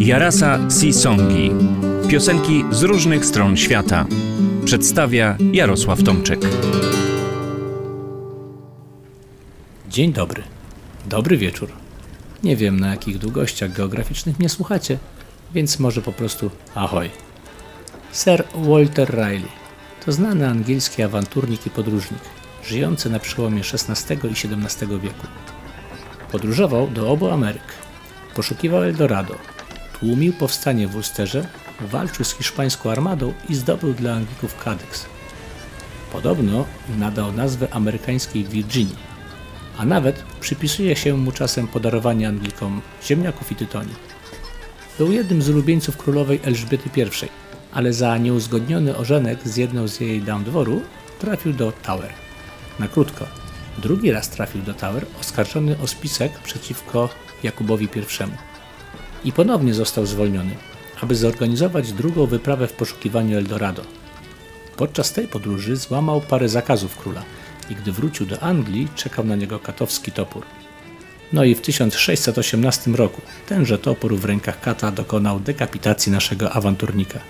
Jarasa Songi. Piosenki z różnych stron świata. Przedstawia Jarosław Tomczyk. Dzień dobry. Dobry wieczór. Nie wiem na jakich długościach geograficznych mnie słuchacie, więc może po prostu ahoj. Sir Walter Riley to znany angielski awanturnik i podróżnik, żyjący na przełomie XVI i XVII wieku. Podróżował do obu Ameryk, poszukiwał Eldorado, tłumił powstanie w Ulsterze, walczył z hiszpańską armadą i zdobył dla Anglików Cadex. Podobno nadał nazwę amerykańskiej Virginii, a nawet przypisuje się mu czasem podarowanie Anglikom ziemniaków i tytoni. Był jednym z ulubieńców królowej Elżbiety I, ale za nieuzgodniony ożenek z jedną z jej dam dworu trafił do Tower. Na krótko. Drugi raz trafił do Tower oskarżony o spisek przeciwko Jakubowi I i ponownie został zwolniony, aby zorganizować drugą wyprawę w poszukiwaniu Eldorado. Podczas tej podróży złamał parę zakazów króla i gdy wrócił do Anglii, czekał na niego katowski topór. No i w 1618 roku tenże topór w rękach kata dokonał dekapitacji naszego awanturnika.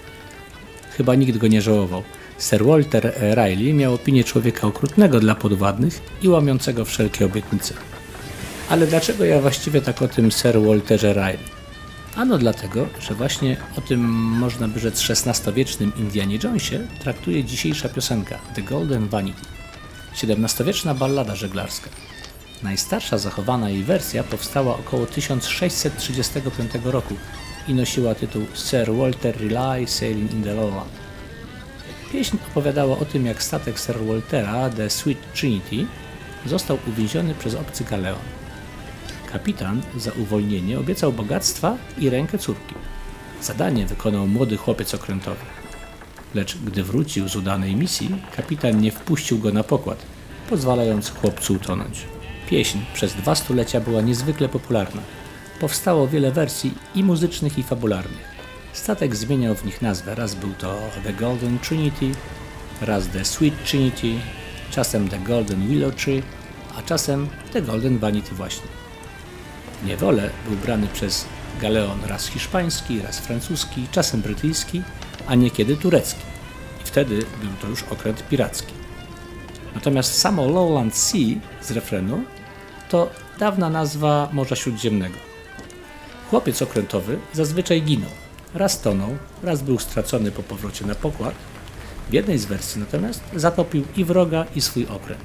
Chyba nikt go nie żałował. Sir Walter Riley miał opinię człowieka okrutnego dla podwładnych i łamiącego wszelkie obietnice. Ale dlaczego ja właściwie tak o tym Sir Walterze Riley? Ano dlatego, że właśnie o tym można by rzec XVI-wiecznym Indianie Jonesie traktuje dzisiejsza piosenka The Golden Vanity, XVII-wieczna ballada żeglarska. Najstarsza zachowana jej wersja powstała około 1635 roku i nosiła tytuł Sir Walter Raleigh Sailing in the Lowland. Pieśń opowiadała o tym, jak statek Sir Waltera, The Sweet Trinity, został uwięziony przez obcy galeon. Kapitan za uwolnienie obiecał bogactwa i rękę córki. Zadanie wykonał młody chłopiec okrętowy. Lecz gdy wrócił z udanej misji, kapitan nie wpuścił go na pokład, pozwalając chłopcu utonąć. Pieśń przez dwa stulecia była niezwykle popularna. Powstało wiele wersji i muzycznych, i fabularnych. Statek zmieniał w nich nazwę. Raz był to The Golden Trinity, raz The Sweet Trinity, czasem The Golden Willow Tree, a czasem The Golden Vanity właśnie niewolę był brany przez galeon raz hiszpański, raz francuski, czasem brytyjski, a niekiedy turecki. I wtedy był to już okręt piracki. Natomiast samo Lowland Sea z refrenu to dawna nazwa Morza Śródziemnego. Chłopiec okrętowy zazwyczaj ginął. Raz tonął, raz był stracony po powrocie na pokład. W jednej z wersji natomiast zatopił i wroga, i swój okręt.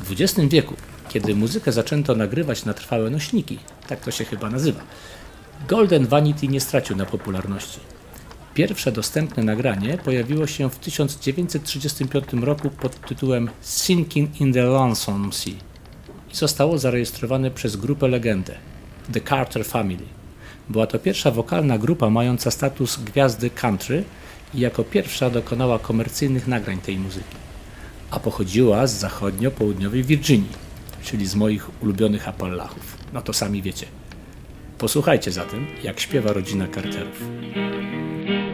W XX wieku kiedy muzykę zaczęto nagrywać na trwałe nośniki, tak to się chyba nazywa. Golden Vanity nie stracił na popularności. Pierwsze dostępne nagranie pojawiło się w 1935 roku pod tytułem Sinking in the Lonesome Sea i zostało zarejestrowane przez grupę legendę The Carter Family. Była to pierwsza wokalna grupa mająca status gwiazdy country i jako pierwsza dokonała komercyjnych nagrań tej muzyki, a pochodziła z zachodnio-południowej Virginii czyli z moich ulubionych Appalachów. No to sami wiecie. Posłuchajcie zatem, jak śpiewa rodzina Carterów.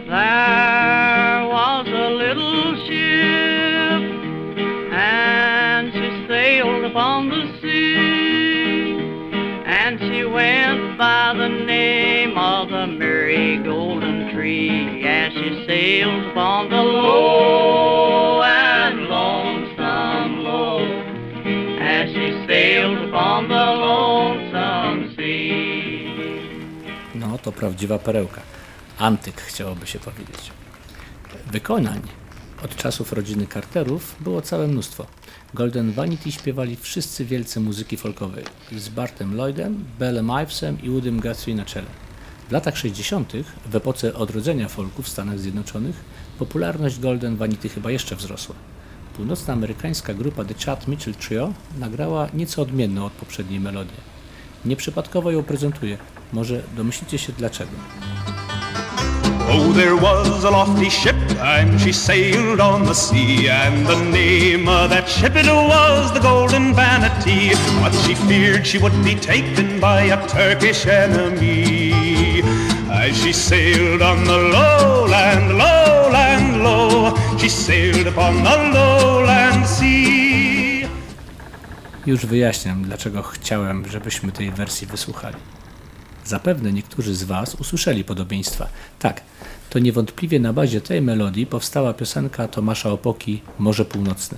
There was a little ship and she sailed upon the sea and she went by the name of the Merry Golden Tree as she sailed upon the low upon the lonesome sea. No, to prawdziwa perełka. Antyk chciałoby się powiedzieć. Wykonań od czasów rodziny Carterów było całe mnóstwo. Golden Vanity śpiewali wszyscy wielcy muzyki folkowej z Bartem Lloydem, Bellem Ivesem i Woodym Guthrie na czele. W latach 60., w epoce odrodzenia folku w Stanach Zjednoczonych, popularność Golden Vanity chyba jeszcze wzrosła. Północnoamerykańska grupa The Chad Mitchell Trio nagrała nieco odmienną od poprzedniej melodii. Nieprzypadkowo ją prezentuje. Może domyślicie się dlaczego. Oh, there was a lofty ship, and she sailed on the sea, and the name of that ship it was the Golden Vanity. But she feared she would be taken by a Turkish enemy. As she sailed on the lowland, lowland, low, she sailed upon the lowland Już wyjaśniam, dlaczego chciałem, żebyśmy tej wersji wysłuchali. Zapewne niektórzy z Was usłyszeli podobieństwa. Tak, to niewątpliwie na bazie tej melodii powstała piosenka Tomasza Opoki Morze Północne.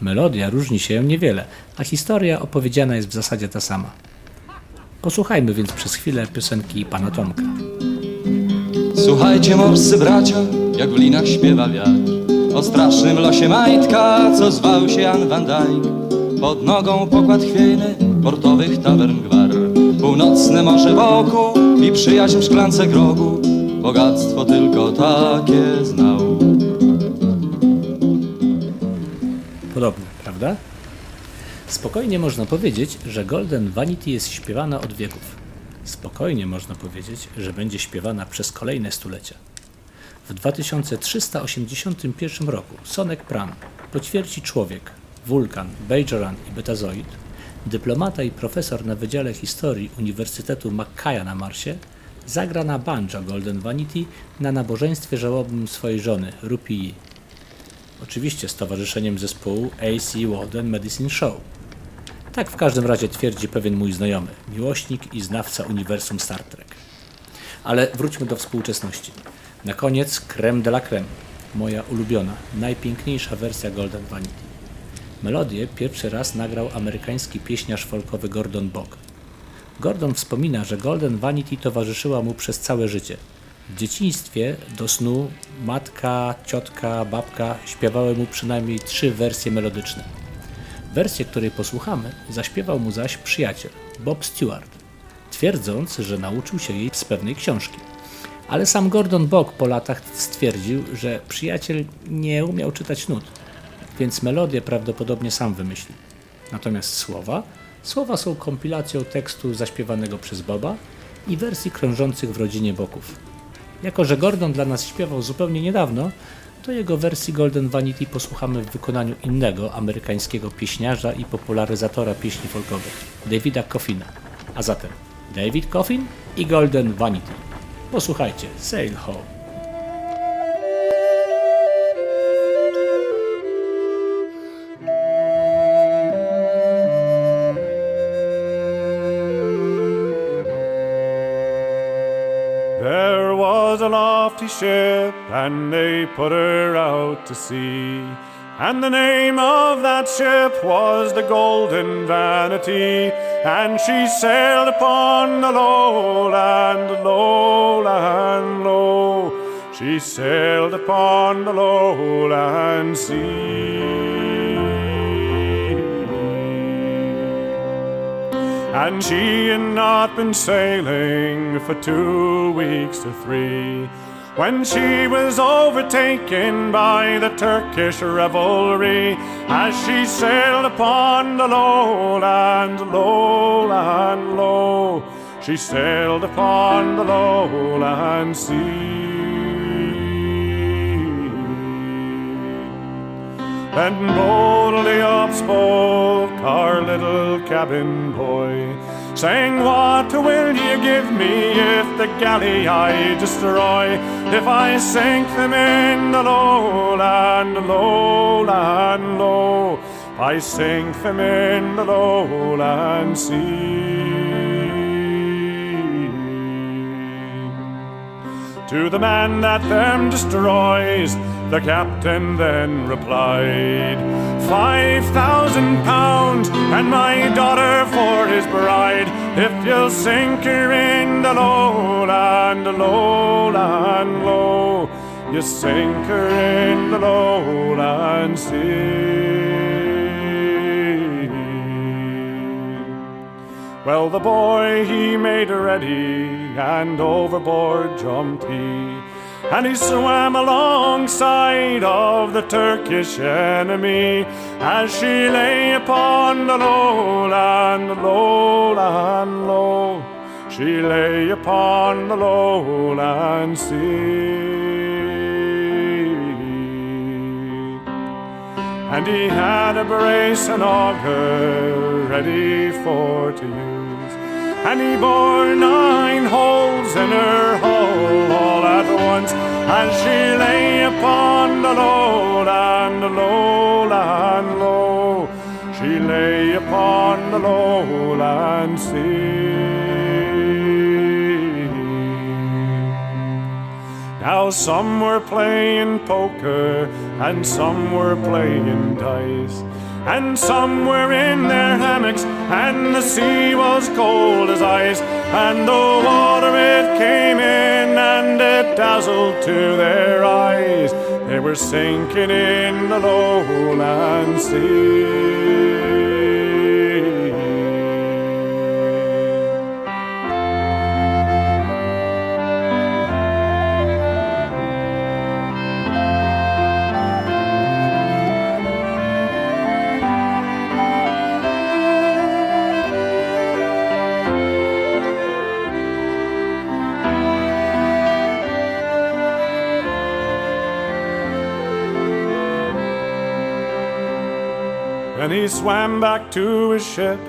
Melodia różni się niewiele, a historia opowiedziana jest w zasadzie ta sama. Posłuchajmy więc przez chwilę piosenki pana Tomka. Słuchajcie morscy bracia, jak w linach śpiewa wiatr O strasznym losie majtka, co zwał się Jan van Dijk Pod nogą pokład chwiejny, portowych tavern gwar Północne morze wokół i przyjaźń w szklance grogu Bogactwo tylko takie znał Podobne, prawda? Spokojnie można powiedzieć, że Golden Vanity jest śpiewana od wieków. Spokojnie można powiedzieć, że będzie śpiewana przez kolejne stulecia. W 2381 roku Sonek Pram, po ćwierci człowiek, wulkan, Bajoran i Betazoid, dyplomata i profesor na Wydziale Historii Uniwersytetu Mackaya na Marsie, zagra na banjo Golden Vanity na nabożeństwie żałobnym swojej żony, Rupii. Oczywiście z towarzyszeniem zespołu AC Walden Medicine Show. Tak w każdym razie twierdzi pewien mój znajomy, miłośnik i znawca uniwersum Star Trek. Ale wróćmy do współczesności. Na koniec creme de la creme, moja ulubiona, najpiękniejsza wersja Golden Vanity. Melodię pierwszy raz nagrał amerykański pieśniarz folkowy Gordon Bog. Gordon wspomina, że Golden Vanity towarzyszyła mu przez całe życie. W dzieciństwie do snu matka, ciotka, babka śpiewały mu przynajmniej trzy wersje melodyczne. Wersję, której posłuchamy, zaśpiewał mu zaś przyjaciel, Bob Stewart, twierdząc, że nauczył się jej z pewnej książki. Ale sam Gordon Bog po latach stwierdził, że przyjaciel nie umiał czytać nut, więc melodię prawdopodobnie sam wymyślił. Natomiast słowa? Słowa są kompilacją tekstu zaśpiewanego przez Boba i wersji krążących w rodzinie Boków. Jako, że Gordon dla nas śpiewał zupełnie niedawno, to jego wersji Golden Vanity posłuchamy w wykonaniu innego amerykańskiego pieśniarza i popularyzatora pieśni folkowych, Davida Coffina. A zatem David Coffin i Golden Vanity. Posłuchajcie, Sail Home. Ship, and they put her out to sea. And the name of that ship was the Golden Vanity, and she sailed upon the lowland, lowland, low. She sailed upon the lowland sea. And she had not been sailing for two weeks to three when she was overtaken by the Turkish revelry as she sailed upon the lowland, lowland, low. She sailed upon the lowland sea. Then boldly up spoke our little cabin boy, saying, What will you give me if the galley I destroy? If I sink them in the lowland, lowland, low, I sink them in the lowland sea. To the man that them destroys, the captain then replied, Five thousand pounds and my daughter for his bride, if you'll sink her in the lowland, lowland, low. You sink her in the lowland sea. Well, the boy he made ready, and overboard jumped he and he swam alongside of the Turkish enemy as she lay upon the lowland, lowland, low. She lay upon the lowland sea. And he had a brace and auger ready for to use, and he bore nine holes in her hull all at once and she lay upon the lowland, lowland, low. She lay upon the lowland sea. Now some were playing poker, and some were playing dice. And some were in their hammocks, and the sea was cold as ice. And the water it came in, and it dazzled to their eyes. They were sinking in the lowland sea. Then he swam back to his ship,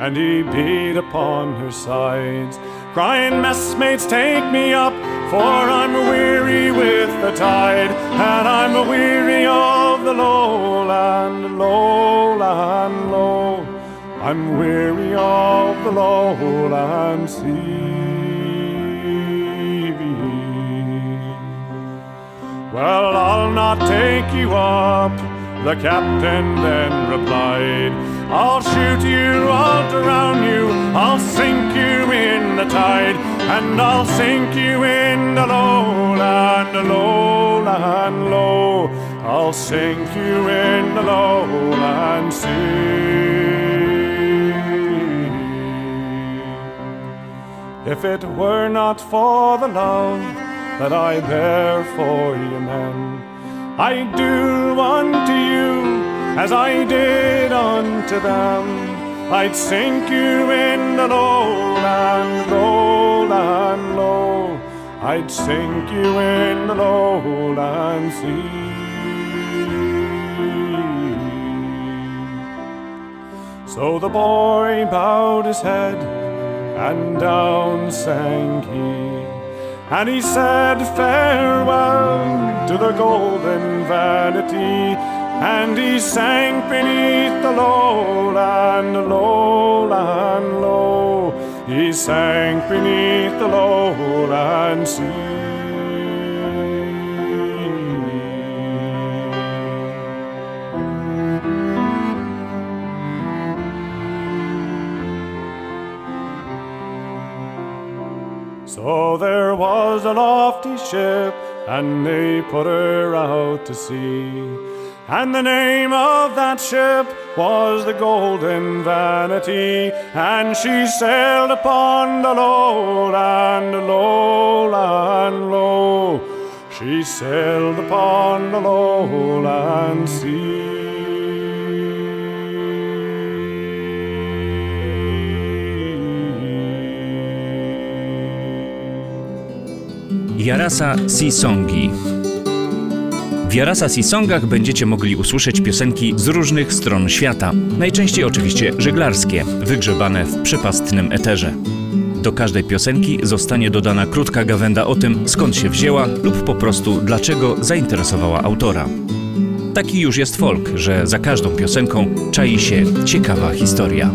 and he beat upon her sides, crying, Messmates, take me up, for I'm weary with the tide, and I'm weary of the lowland, lowland, low. I'm weary of the lowland sea. Well, I'll not take you up the captain then replied, I'll shoot you, I'll drown you, I'll sink you in the tide, and I'll sink you in the lowland, lowland, low. I'll sink you in the lowland sea. If it were not for the love that I bear for you men, I'd do unto you as I did unto them. I'd sink you in the lowland, lowland, low. I'd sink you in the lowland sea. So the boy bowed his head, and down sank he. And he said farewell to the golden vanity, and he sank beneath the lowland, lowland, low. He sank beneath the lowland sea. So there was a lofty ship, and they put her out to sea. And the name of that ship was the Golden Vanity, and she sailed upon the lowland, lowland, low. She sailed upon the lowland sea. Jarasa Sisongi. W Jarasa Sisongach będziecie mogli usłyszeć piosenki z różnych stron świata, najczęściej oczywiście żeglarskie, wygrzebane w przepastnym eterze. Do każdej piosenki zostanie dodana krótka gawenda o tym, skąd się wzięła lub po prostu dlaczego zainteresowała autora. Taki już jest folk, że za każdą piosenką czai się ciekawa historia.